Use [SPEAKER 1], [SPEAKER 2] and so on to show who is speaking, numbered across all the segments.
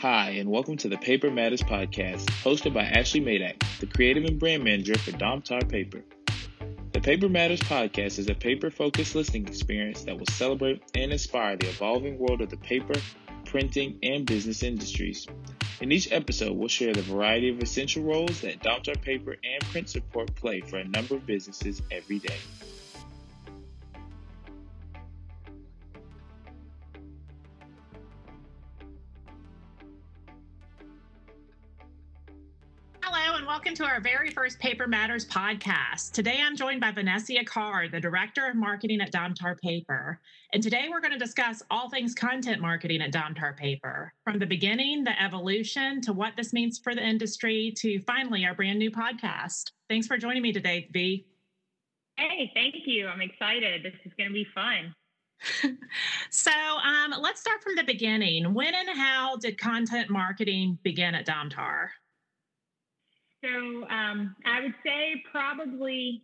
[SPEAKER 1] Hi, and welcome to the Paper Matters podcast, hosted by Ashley Madak, the creative and brand manager for Domtar Paper. The Paper Matters podcast is a paper focused listening experience that will celebrate and inspire the evolving world of the paper, printing, and business industries. In each episode, we'll share the variety of essential roles that Domtar Paper and print support play for a number of businesses every day.
[SPEAKER 2] Our very first Paper Matters podcast. Today I'm joined by Vanessa Carr, the Director of Marketing at Domtar Paper. And today we're going to discuss all things content marketing at Domtar Paper, from the beginning, the evolution, to what this means for the industry, to finally our brand new podcast. Thanks for joining me today, V.
[SPEAKER 3] Hey, thank you. I'm excited. This is going to be fun.
[SPEAKER 2] so um, let's start from the beginning. When and how did content marketing begin at Domtar?
[SPEAKER 3] So um, I would say probably,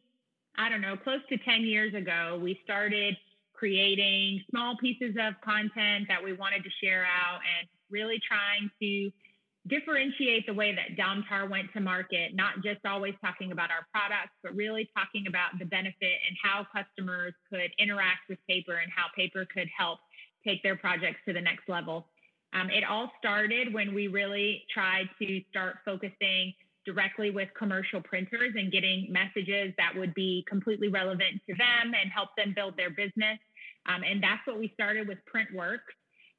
[SPEAKER 3] I don't know, close to 10 years ago, we started creating small pieces of content that we wanted to share out and really trying to differentiate the way that Domtar went to market, not just always talking about our products, but really talking about the benefit and how customers could interact with paper and how paper could help take their projects to the next level. Um, it all started when we really tried to start focusing directly with commercial printers and getting messages that would be completely relevant to them and help them build their business. Um, and that's what we started with PrintWorks.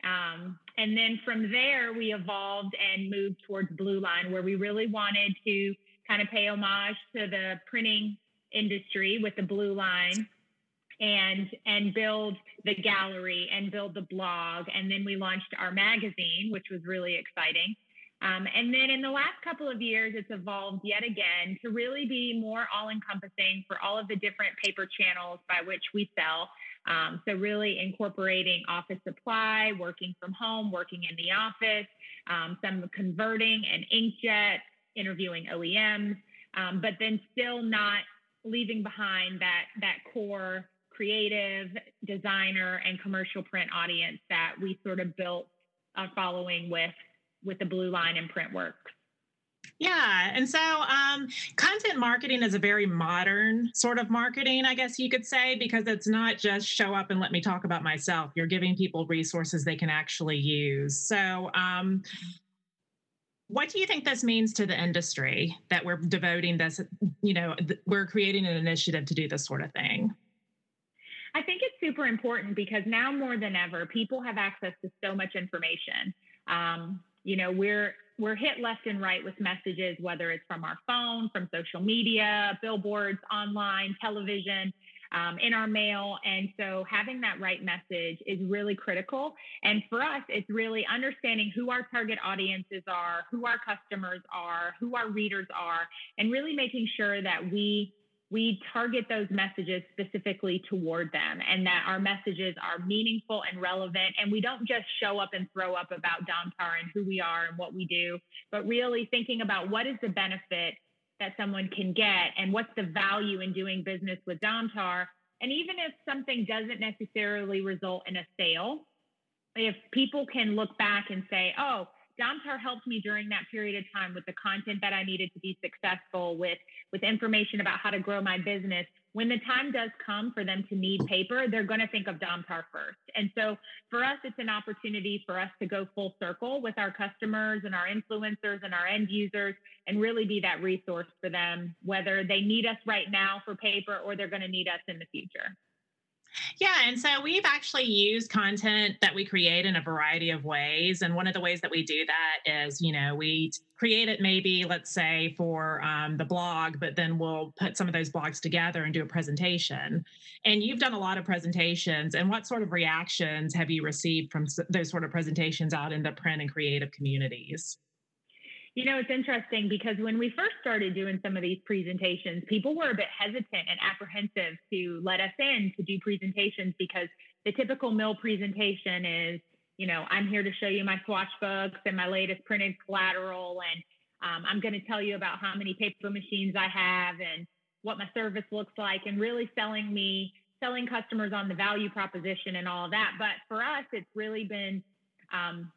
[SPEAKER 3] Um, and then from there, we evolved and moved towards Blue Line, where we really wanted to kind of pay homage to the printing industry with the Blue Line and and build the gallery and build the blog and then we launched our magazine which was really exciting um, and then in the last couple of years, it's evolved yet again to really be more all encompassing for all of the different paper channels by which we sell. Um, so, really incorporating office supply, working from home, working in the office, um, some converting and inkjet, interviewing OEMs, um, but then still not leaving behind that, that core creative designer and commercial print audience that we sort of built a following with with the blue line and PrintWorks.
[SPEAKER 2] Yeah. And so um, content marketing is a very modern sort of marketing, I guess you could say, because it's not just show up and let me talk about myself. You're giving people resources they can actually use. So, um, what do you think this means to the industry that we're devoting this, you know, th- we're creating an initiative to do this sort of thing?
[SPEAKER 3] I think it's super important because now more than ever, people have access to so much information. Um, you know we're we're hit left and right with messages whether it's from our phone from social media billboards online television um, in our mail. And so having that right message is really critical. And for us it's really understanding who our target audiences are who our customers are who our readers are and really making sure that we we target those messages specifically toward them and that our messages are meaningful and relevant. And we don't just show up and throw up about Domtar and who we are and what we do, but really thinking about what is the benefit that someone can get and what's the value in doing business with Domtar. And even if something doesn't necessarily result in a sale, if people can look back and say, oh, Domtar helped me during that period of time with the content that I needed to be successful with, with information about how to grow my business. When the time does come for them to need paper, they're going to think of Domtar first. And so for us, it's an opportunity for us to go full circle with our customers and our influencers and our end users and really be that resource for them, whether they need us right now for paper or they're going to need us in the future.
[SPEAKER 2] Yeah, and so we've actually used content that we create in a variety of ways. And one of the ways that we do that is, you know, we create it maybe, let's say, for um, the blog, but then we'll put some of those blogs together and do a presentation. And you've done a lot of presentations. And what sort of reactions have you received from those sort of presentations out in the print and creative communities?
[SPEAKER 3] You know, it's interesting because when we first started doing some of these presentations, people were a bit hesitant and apprehensive to let us in to do presentations because the typical mill presentation is, you know, I'm here to show you my swatch books and my latest printed collateral. And um, I'm going to tell you about how many paper machines I have and what my service looks like and really selling me, selling customers on the value proposition and all that. But for us, it's really been, um,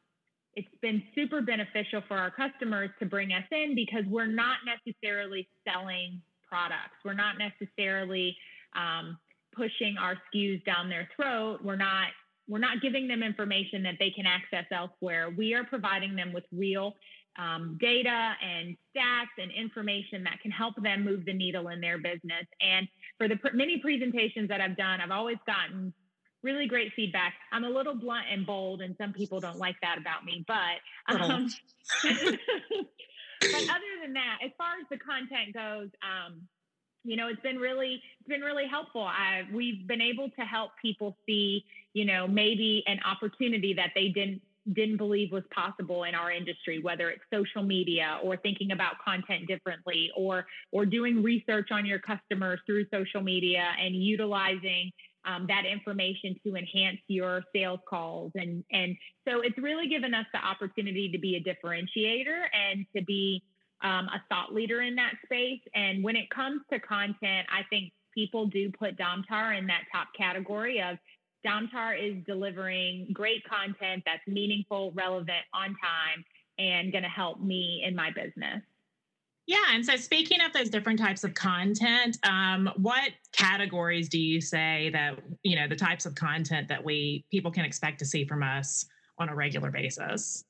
[SPEAKER 3] it's been super beneficial for our customers to bring us in because we're not necessarily selling products. We're not necessarily um, pushing our SKUs down their throat. We're not we're not giving them information that they can access elsewhere. We are providing them with real um, data and stats and information that can help them move the needle in their business. And for the pr- many presentations that I've done, I've always gotten really great feedback. I'm a little blunt and bold, and some people don't like that about me. But um, but other than that, as far as the content goes, um, you know, it's been really it's been really helpful. I, we've been able to help people see, you know, maybe an opportunity that they didn't didn't believe was possible in our industry whether it's social media or thinking about content differently or or doing research on your customers through social media and utilizing um, that information to enhance your sales calls. And, and so it's really given us the opportunity to be a differentiator and to be um, a thought leader in that space. And when it comes to content, I think people do put Domtar in that top category of Domtar is delivering great content that's meaningful, relevant, on time, and going to help me in my business.
[SPEAKER 2] Yeah, and so speaking of those different types of content, um, what categories do you say that you know the types of content that we people can expect to see from us on a regular basis?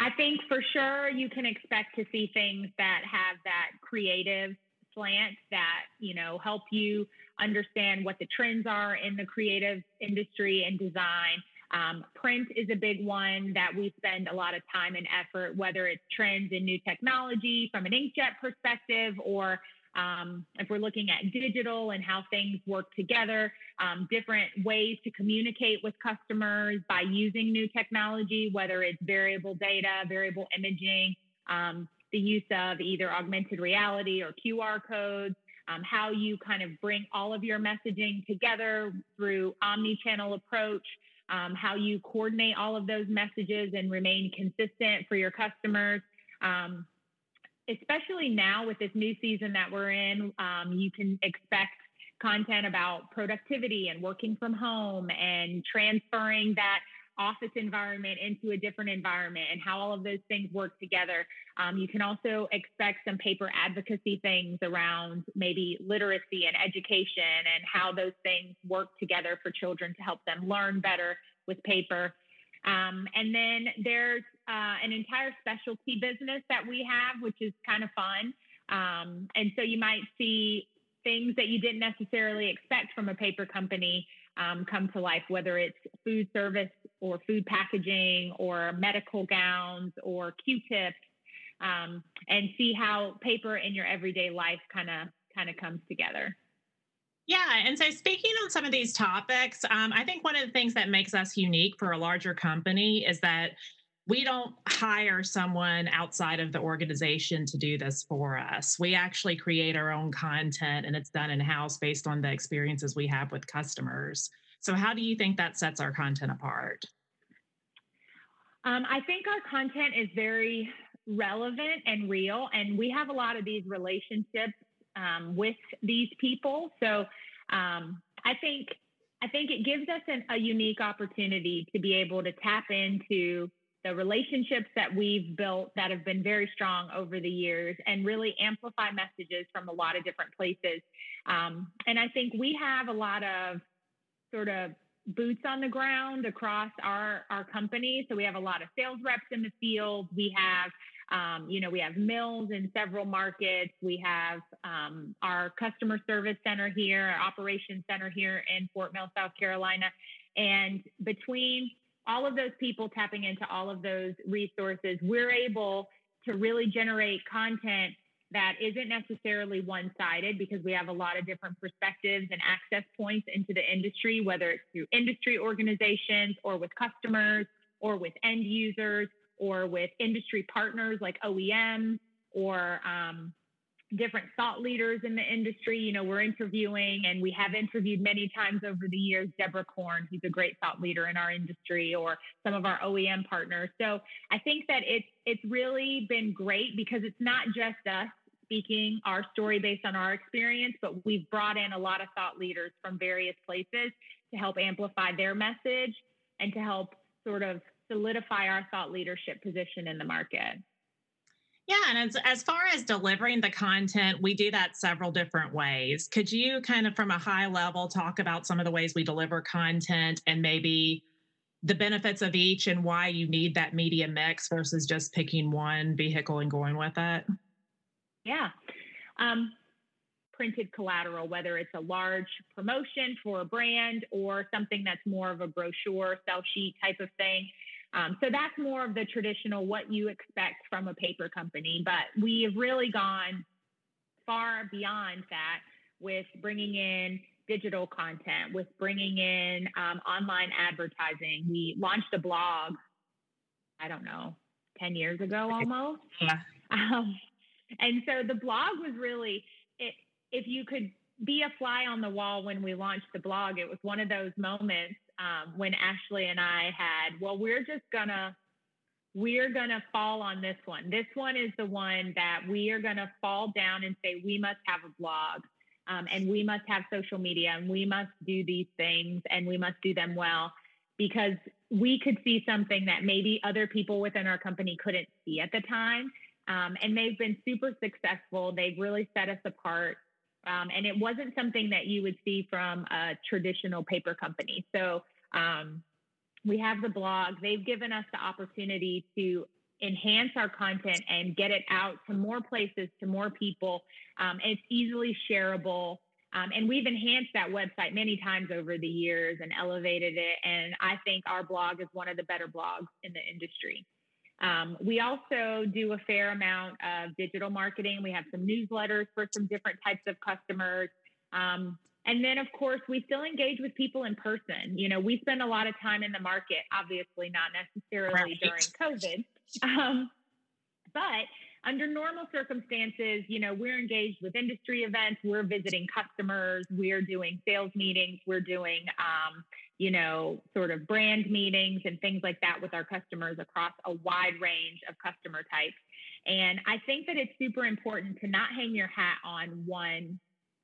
[SPEAKER 3] I think for sure you can expect to see things that have that creative slant that you know help you understand what the trends are in the creative industry and design um, print is a big one that we spend a lot of time and effort, whether it's trends in new technology from an inkjet perspective, or um, if we're looking at digital and how things work together, um, different ways to communicate with customers by using new technology, whether it's variable data, variable imaging, um, the use of either augmented reality or QR codes. Um, how you kind of bring all of your messaging together through omni-channel approach um, how you coordinate all of those messages and remain consistent for your customers. Um, especially now with this new season that we're in, um, you can expect content about productivity and working from home and transferring that office environment into a different environment and how all of those things work together. Um, you can also expect some paper advocacy things around maybe literacy and education and how those things work together for children to help them learn better with paper. Um, and then there's uh, an entire specialty business that we have, which is kind of fun. Um, and so you might see things that you didn't necessarily expect from a paper company um, come to life, whether it's food service or food packaging or medical gowns or Q-tips, um, and see how paper in your everyday life kind of kind of comes together.
[SPEAKER 2] Yeah, and so speaking on some of these topics, um, I think one of the things that makes us unique for a larger company is that we don't hire someone outside of the organization to do this for us. We actually create our own content and it's done in house based on the experiences we have with customers. So, how do you think that sets our content apart?
[SPEAKER 3] Um, I think our content is very relevant and real, and we have a lot of these relationships um, with these people. So, um, I think I think it gives us an, a unique opportunity to be able to tap into the relationships that we've built that have been very strong over the years and really amplify messages from a lot of different places. Um, and I think we have a lot of sort of boots on the ground across our, our company. So we have a lot of sales reps in the field. We have um, you know, we have mills in several markets. We have um, our customer service center here, our operations center here in Fort Mill, South Carolina. And between all of those people tapping into all of those resources, we're able to really generate content that isn't necessarily one sided because we have a lot of different perspectives and access points into the industry, whether it's through industry organizations or with customers or with end users or with industry partners like OEM or um, different thought leaders in the industry. You know, we're interviewing and we have interviewed many times over the years Deborah Corn, who's a great thought leader in our industry, or some of our OEM partners. So I think that it's it's really been great because it's not just us speaking our story based on our experience, but we've brought in a lot of thought leaders from various places to help amplify their message and to help sort of solidify our thought leadership position in the market.
[SPEAKER 2] Yeah, and as, as far as delivering the content, we do that several different ways. Could you kind of, from a high level, talk about some of the ways we deliver content and maybe the benefits of each and why you need that media mix versus just picking one vehicle and going with it?
[SPEAKER 3] Yeah. Um, printed collateral, whether it's a large promotion for a brand or something that's more of a brochure, sell sheet type of thing. Um, so that's more of the traditional what you expect from a paper company. But we have really gone far beyond that with bringing in digital content, with bringing in um, online advertising. We launched a blog, I don't know, 10 years ago almost. Yeah. Um, and so the blog was really, it, if you could be a fly on the wall when we launched the blog, it was one of those moments um, when Ashley and I had, well, we're just gonna we're gonna fall on this one. This one is the one that we are gonna fall down and say we must have a blog. Um, and we must have social media and we must do these things and we must do them well because we could see something that maybe other people within our company couldn't see at the time. Um, and they've been super successful. They've really set us apart. Um, and it wasn't something that you would see from a traditional paper company. So um, we have the blog. They've given us the opportunity to enhance our content and get it out to more places, to more people. Um, it's easily shareable. Um, and we've enhanced that website many times over the years and elevated it. And I think our blog is one of the better blogs in the industry. Um, we also do a fair amount of digital marketing. We have some newsletters for some different types of customers. Um, and then, of course, we still engage with people in person. You know, we spend a lot of time in the market, obviously not necessarily right. during COVID. Um, but under normal circumstances, you know, we're engaged with industry events, we're visiting customers, we're doing sales meetings, we're doing, um, you know, sort of brand meetings and things like that with our customers across a wide range of customer types. And I think that it's super important to not hang your hat on one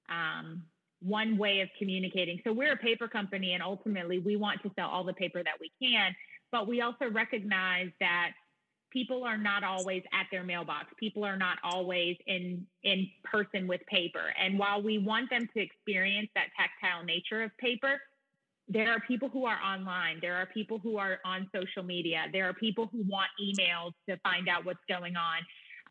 [SPEAKER 3] um, one way of communicating. So we're a paper company, and ultimately we want to sell all the paper that we can, but we also recognize that people are not always at their mailbox people are not always in in person with paper and while we want them to experience that tactile nature of paper there are people who are online. There are people who are on social media. There are people who want emails to find out what's going on.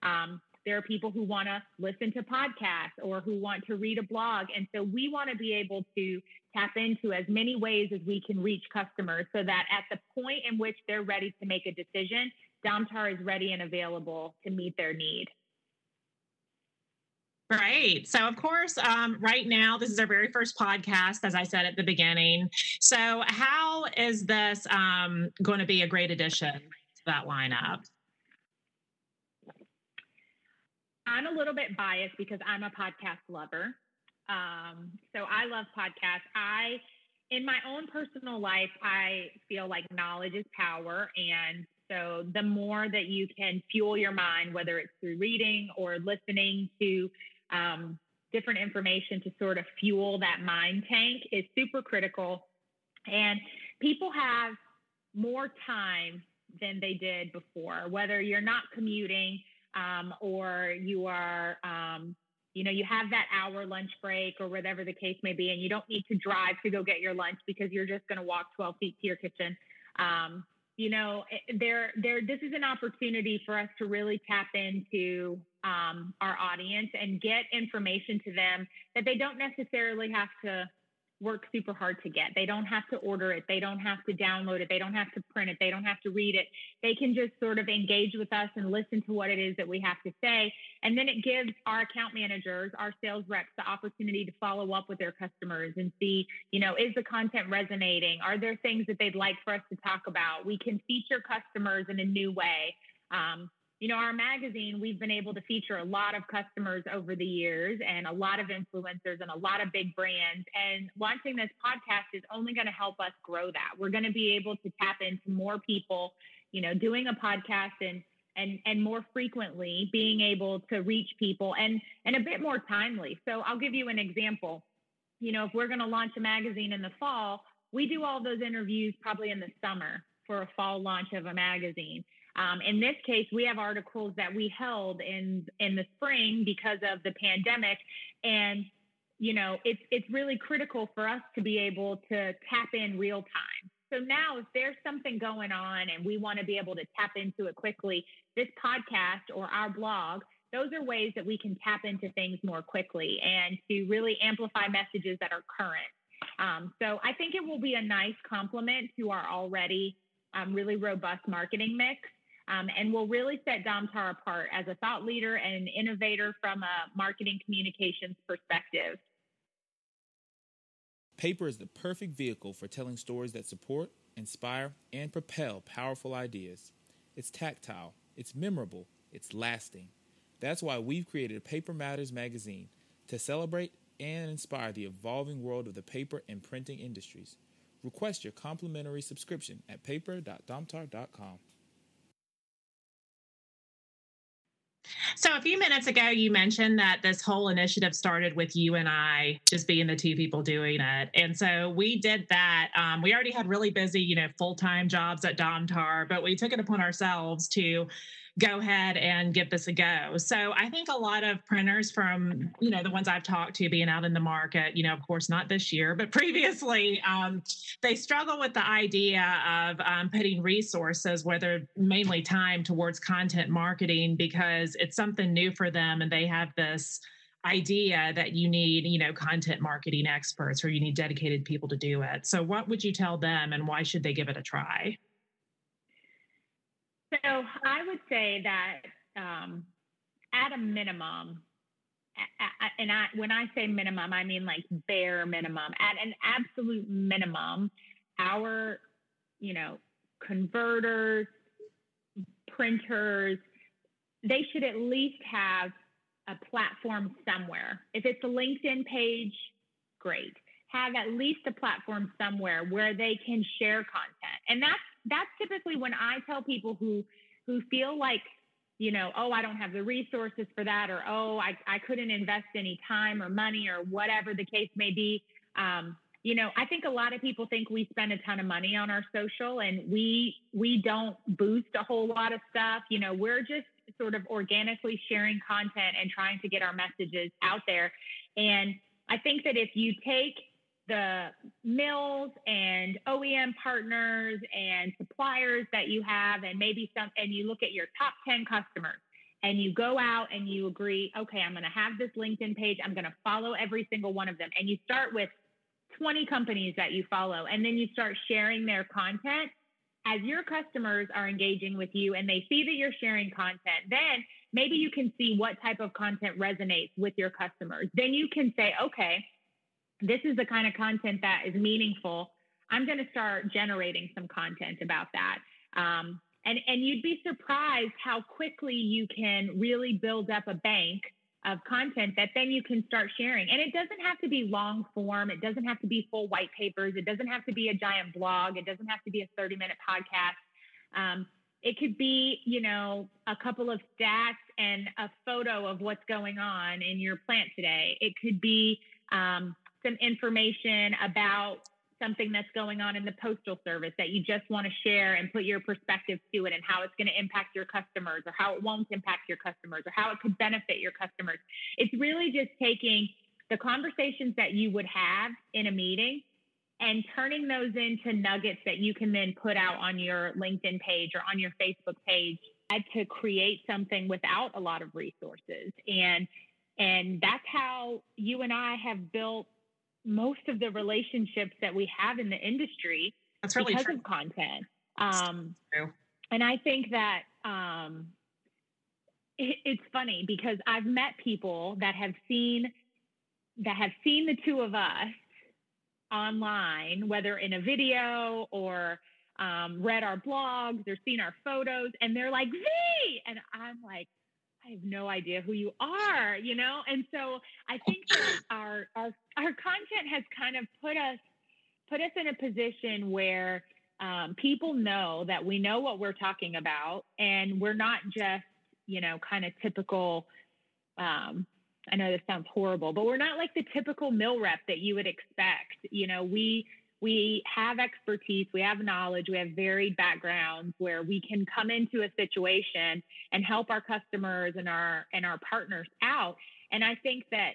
[SPEAKER 3] Um, there are people who want to listen to podcasts or who want to read a blog. And so we want to be able to tap into as many ways as we can reach customers so that at the point in which they're ready to make a decision, Domtar is ready and available to meet their need.
[SPEAKER 2] Right. So, of course, um, right now, this is our very first podcast, as I said at the beginning. So, how is this um, going to be a great addition to that lineup?
[SPEAKER 3] I'm a little bit biased because I'm a podcast lover. Um, so, I love podcasts. I, in my own personal life, I feel like knowledge is power. And so, the more that you can fuel your mind, whether it's through reading or listening to um, different information to sort of fuel that mind tank is super critical. And people have more time than they did before, whether you're not commuting um, or you are, um, you know, you have that hour lunch break or whatever the case may be, and you don't need to drive to go get your lunch because you're just going to walk 12 feet to your kitchen. Um, you know, eh, there, there, this is an opportunity for us to really tap into um, our audience and get information to them that they don't necessarily have to work super hard to get. They don't have to order it. They don't have to download it. They don't have to print it. They don't have to read it. They can just sort of engage with us and listen to what it is that we have to say. And then it gives our account managers, our sales reps, the opportunity to follow up with their customers and see, you know, is the content resonating? Are there things that they'd like for us to talk about? We can feature customers in a new way. Um, you know, our magazine, we've been able to feature a lot of customers over the years and a lot of influencers and a lot of big brands. And launching this podcast is only going to help us grow that. We're going to be able to tap into more people, you know, doing a podcast and and and more frequently being able to reach people and and a bit more timely. So I'll give you an example. You know, if we're going to launch a magazine in the fall, we do all those interviews probably in the summer for a fall launch of a magazine. Um, in this case, we have articles that we held in in the spring because of the pandemic, and you know it's it's really critical for us to be able to tap in real time. So now, if there's something going on and we want to be able to tap into it quickly, this podcast or our blog, those are ways that we can tap into things more quickly and to really amplify messages that are current. Um, so I think it will be a nice complement to our already um, really robust marketing mix. Um, and will really set Domtar apart as a thought leader and innovator from a marketing communications perspective.
[SPEAKER 1] Paper is the perfect vehicle for telling stories that support, inspire, and propel powerful ideas. It's tactile, it's memorable, it's lasting. That's why we've created Paper Matters magazine to celebrate and inspire the evolving world of the paper and printing industries. Request your complimentary subscription at paper.domtar.com.
[SPEAKER 2] So a few minutes ago, you mentioned that this whole initiative started with you and I just being the two people doing it, and so we did that. Um, we already had really busy, you know, full time jobs at Domtar, but we took it upon ourselves to go ahead and give this a go. So I think a lot of printers from, you know, the ones I've talked to being out in the market, you know, of course, not this year, but previously, um, they struggle with the idea of um, putting resources, whether mainly time towards content marketing, because it's something new for them and they have this idea that you need, you know, content marketing experts or you need dedicated people to do it. So what would you tell them and why should they give it a try?
[SPEAKER 3] So I would say that um, at a minimum, and I, when I say minimum, I mean like bare minimum. At an absolute minimum, our, you know, converters, printers, they should at least have a platform somewhere. If it's a LinkedIn page, great. Have at least a platform somewhere where they can share content. And that's that's typically when I tell people who who feel like you know, oh, I don't have the resources for that, or oh, I, I couldn't invest any time or money or whatever the case may be. Um, you know, I think a lot of people think we spend a ton of money on our social and we we don't boost a whole lot of stuff. You know, we're just sort of organically sharing content and trying to get our messages out there. And I think that if you take the mills and OEM partners and suppliers that you have, and maybe some, and you look at your top 10 customers and you go out and you agree, okay, I'm going to have this LinkedIn page. I'm going to follow every single one of them. And you start with 20 companies that you follow, and then you start sharing their content. As your customers are engaging with you and they see that you're sharing content, then maybe you can see what type of content resonates with your customers. Then you can say, okay, this is the kind of content that is meaningful. I'm going to start generating some content about that. Um, and, and you'd be surprised how quickly you can really build up a bank of content that then you can start sharing. And it doesn't have to be long form, it doesn't have to be full white papers, it doesn't have to be a giant blog, it doesn't have to be a 30 minute podcast. Um, it could be, you know, a couple of stats and a photo of what's going on in your plant today. It could be um, some information about something that's going on in the postal service that you just want to share and put your perspective to it and how it's going to impact your customers or how it won't impact your customers or how it could benefit your customers. It's really just taking the conversations that you would have in a meeting and turning those into nuggets that you can then put out on your LinkedIn page or on your Facebook page to create something without a lot of resources. And and that's how you and I have built most of the relationships that we have in the industry
[SPEAKER 2] That's really
[SPEAKER 3] because
[SPEAKER 2] true.
[SPEAKER 3] of content. Um, and I think that um, it, it's funny because I've met people that have seen that have seen the two of us online, whether in a video or um, read our blogs or seen our photos, and they're like, "V," and I'm like, I have no idea who you are, you know? And so I think that our, our, our content has kind of put us, put us in a position where um, people know that we know what we're talking about and we're not just, you know, kind of typical, um, I know this sounds horrible, but we're not like the typical mill rep that you would expect. You know, we, we have expertise, we have knowledge, we have varied backgrounds where we can come into a situation and help our customers and our and our partners out. And I think that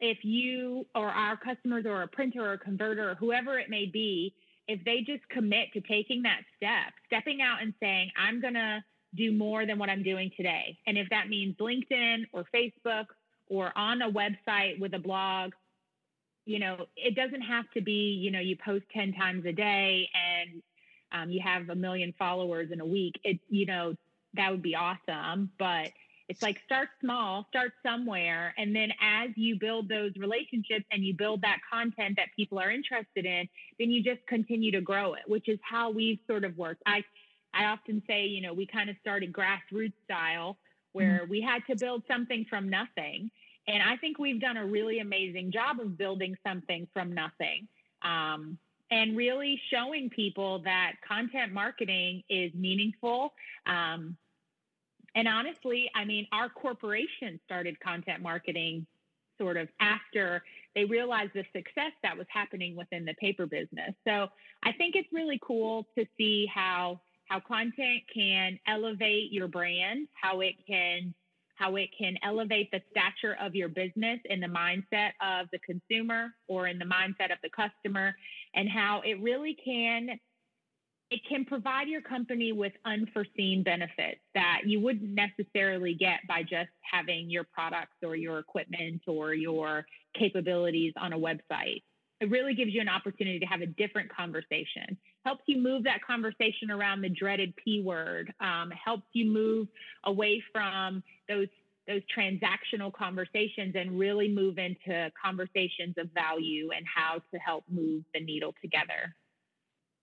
[SPEAKER 3] if you or our customers or a printer or a converter or whoever it may be, if they just commit to taking that step, stepping out and saying, I'm going to do more than what I'm doing today. And if that means LinkedIn or Facebook or on a website with a blog, you know, it doesn't have to be, you know, you post 10 times a day and um, you have a million followers in a week. It, you know, that would be awesome. But it's like start small, start somewhere. And then as you build those relationships and you build that content that people are interested in, then you just continue to grow it, which is how we've sort of worked. I, I often say, you know, we kind of started grassroots style where mm-hmm. we had to build something from nothing. And I think we've done a really amazing job of building something from nothing. Um, and really showing people that content marketing is meaningful. Um, and honestly, I mean, our corporation started content marketing sort of after they realized the success that was happening within the paper business. So I think it's really cool to see how how content can elevate your brand, how it can how it can elevate the stature of your business in the mindset of the consumer or in the mindset of the customer and how it really can it can provide your company with unforeseen benefits that you wouldn't necessarily get by just having your products or your equipment or your capabilities on a website. It really gives you an opportunity to have a different conversation. Helps you move that conversation around the dreaded P word. Um, helps you move away from those those transactional conversations and really move into conversations of value and how to help move the needle together.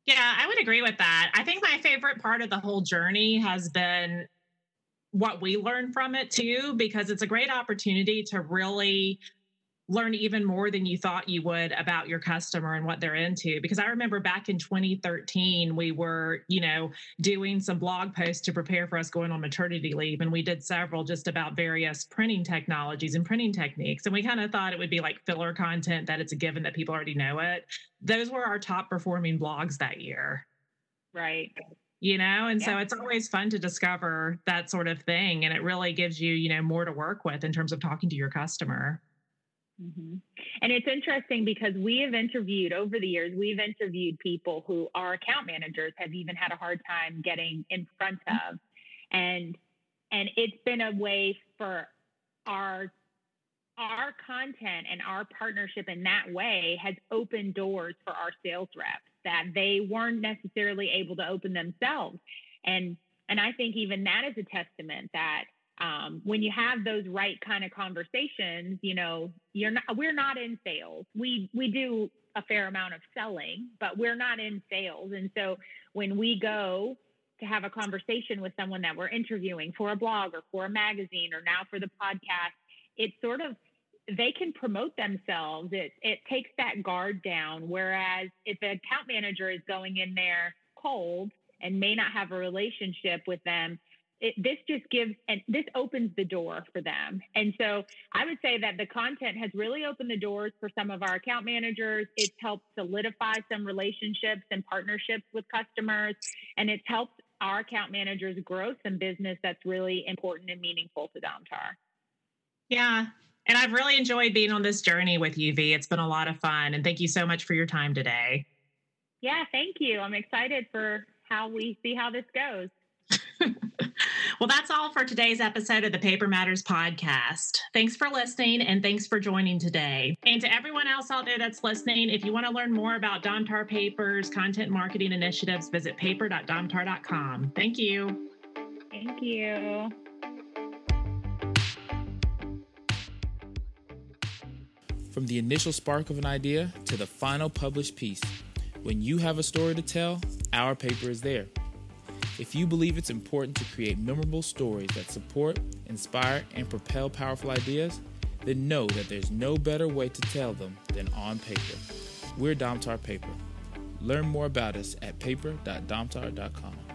[SPEAKER 2] Yeah, I would agree with that. I think my favorite part of the whole journey has been what we learned from it too, because it's a great opportunity to really learn even more than you thought you would about your customer and what they're into. Because i remember back in 2013 we were you know doing some blog posts to prepare for us going on maternity leave. And we did several just about various printing technologies and printing techniques. And we kind of thought it would be like filler content that it's a given that people already know it. Those were our top performing blogs that year.
[SPEAKER 3] Right.
[SPEAKER 2] You know? And yeah. so it's always fun to discover that sort of thing. And it really gives you you know more to work with in terms of talking to your customer
[SPEAKER 3] Mm-hmm. And it's interesting because we have interviewed over the years, we've interviewed people who our account managers have even had a hard time getting in front of. And and it's been a way for our our content and our partnership in that way has opened doors for our sales reps that they weren't necessarily able to open themselves. And and I think even that is a testament that um, when you have those right kind of conversations, you know, you're not, we're not in sales. We, we do a fair amount of selling, but we're not in sales. And so when we go to have a conversation with someone that we're interviewing for a blog or for a magazine or now for the podcast, it's sort of, they can promote themselves. It, it takes that guard down. Whereas if an account manager is going in there cold and may not have a relationship with them, it, this just gives and this opens the door for them. And so I would say that the content has really opened the doors for some of our account managers. It's helped solidify some relationships and partnerships with customers, and it's helped our account managers grow some business that's really important and meaningful to Domtar.
[SPEAKER 2] Yeah. And I've really enjoyed being on this journey with you, V. It's been a lot of fun. And thank you so much for your time today.
[SPEAKER 3] Yeah, thank you. I'm excited for how we see how this goes.
[SPEAKER 2] well, that's all for today's episode of the Paper Matters podcast. Thanks for listening and thanks for joining today. And to everyone else out there that's listening, if you want to learn more about Domtar Paper's content marketing initiatives, visit paper.domtar.com. Thank you.
[SPEAKER 3] Thank you.
[SPEAKER 1] From the initial spark of an idea to the final published piece, when you have a story to tell, our paper is there. If you believe it's important to create memorable stories that support, inspire, and propel powerful ideas, then know that there's no better way to tell them than on paper. We're Domtar Paper. Learn more about us at paper.domtar.com.